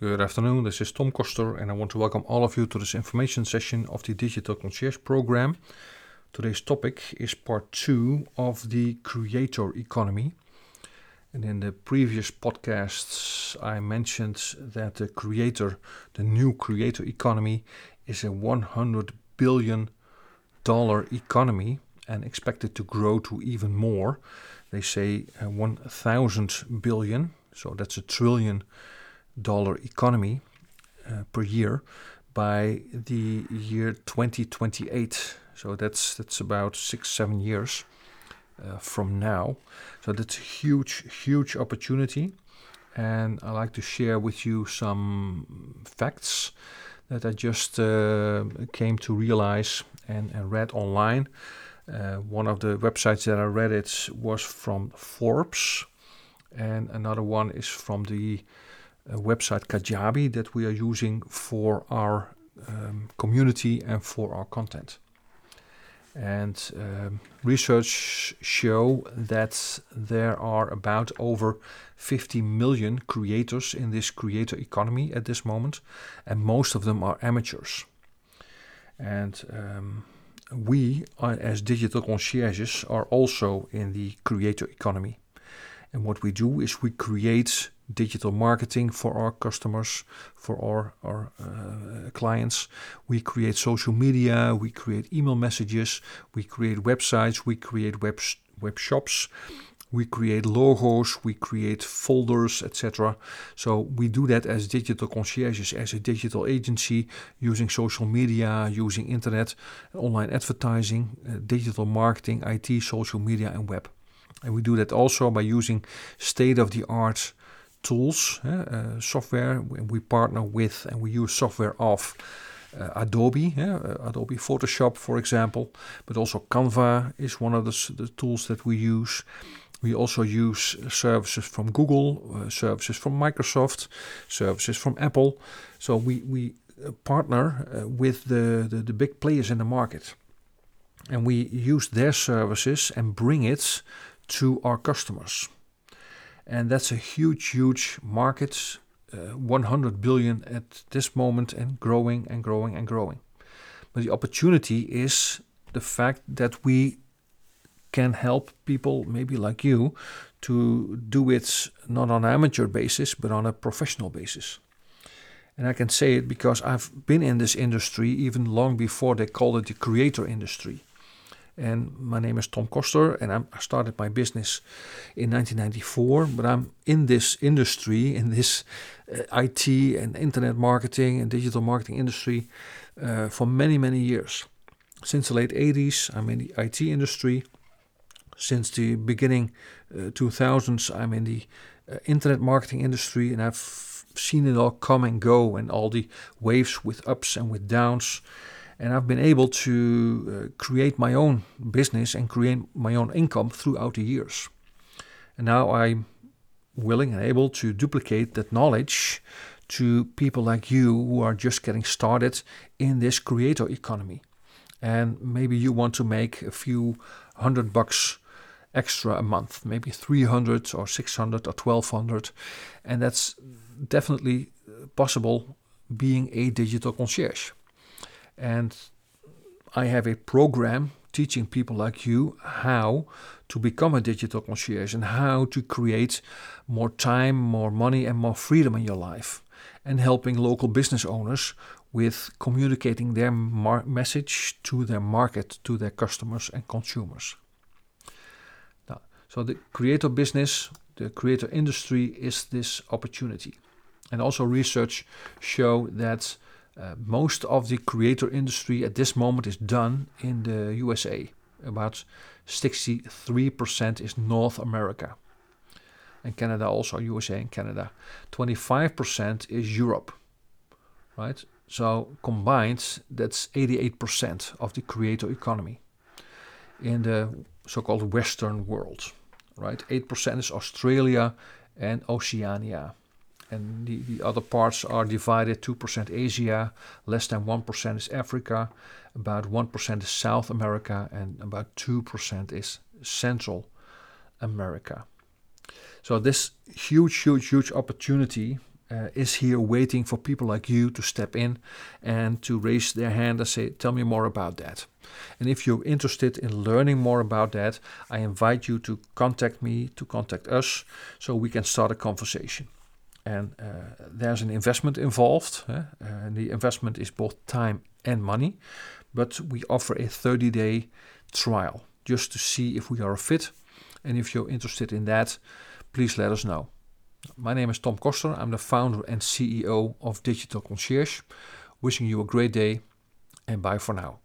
Good afternoon, this is Tom Koster, and I want to welcome all of you to this information session of the Digital Concierge program. Today's topic is part two of the creator economy. And in the previous podcasts, I mentioned that the creator, the new creator economy, is a 100 billion dollar economy and expected to grow to even more. They say uh, 1,000 billion, so that's a trillion dollar economy uh, per year by the year 2028. So that's that's about six seven years uh, from now. So that's a huge huge opportunity, and I like to share with you some facts that I just uh, came to realize and, and read online. Uh, one of the websites that I read it was from Forbes, and another one is from the website Kajabi that we are using for our um, community and for our content. And um, research show that there are about over 50 million creators in this creator economy at this moment, and most of them are amateurs. And um, we, as digital concierges, are also in the creator economy. And what we do is we create digital marketing for our customers, for our, our uh, clients. We create social media, we create email messages, we create websites, we create web, web shops. We create logos, we create folders, etc. So we do that as digital concierges, as a digital agency, using social media, using internet, online advertising, uh, digital marketing, IT, social media, and web. And we do that also by using state of the art tools, uh, software. We partner with and we use software of uh, Adobe, uh, Adobe Photoshop, for example, but also Canva is one of the, the tools that we use. We also use services from Google, uh, services from Microsoft, services from Apple. So we, we uh, partner uh, with the, the, the big players in the market. And we use their services and bring it to our customers and that's a huge, huge market, uh, 100 billion at this moment, and growing and growing and growing. But the opportunity is the fact that we can help people, maybe like you, to do it not on an amateur basis, but on a professional basis. And I can say it because I've been in this industry even long before they called it the creator industry. And my name is Tom Koster, and I'm, i started my business in 1994. But I'm in this industry, in this uh, IT and internet marketing and digital marketing industry uh, for many, many years. Since the late 80s, I'm in the IT industry. Since the beginning uh, 2000s, I'm in the uh, internet marketing industry, and I've seen it all come and go, and all the waves with ups and with downs and I've been able to uh, create my own business and create my own income throughout the years. And now I'm willing and able to duplicate that knowledge to people like you who are just getting started in this creator economy. And maybe you want to make a few hundred bucks extra a month, maybe 300 or 600 or 1200. And that's definitely possible being a digital concierge. And I have a program teaching people like you how to become a digital concierge and how to create more time, more money, and more freedom in your life, and helping local business owners with communicating their mar- message to their market, to their customers and consumers. Now, so the creator business, the creator industry is this opportunity. And also research show that uh, most of the creator industry at this moment is done in the USA. About 63% is North America. And Canada also, USA and Canada. 25% is Europe. Right? So combined, that's 88% of the creator economy in the so-called Western world. Right? 8% is Australia and Oceania and the, the other parts are divided 2% Asia, less than 1% is Africa, about 1% is South America, and about 2% is Central America. So, this huge, huge, huge opportunity uh, is here waiting for people like you to step in and to raise their hand and say, Tell me more about that. And if you're interested in learning more about that, I invite you to contact me, to contact us, so we can start a conversation. And uh, there's an investment involved. Eh? Uh, the investment is both time and money, but we offer a 30 day trial just to see if we are a fit. And if you're interested in that, please let us know. My name is Tom Koster. I'm the founder and CEO of Digital Concierge. Wishing you a great day and bye for now.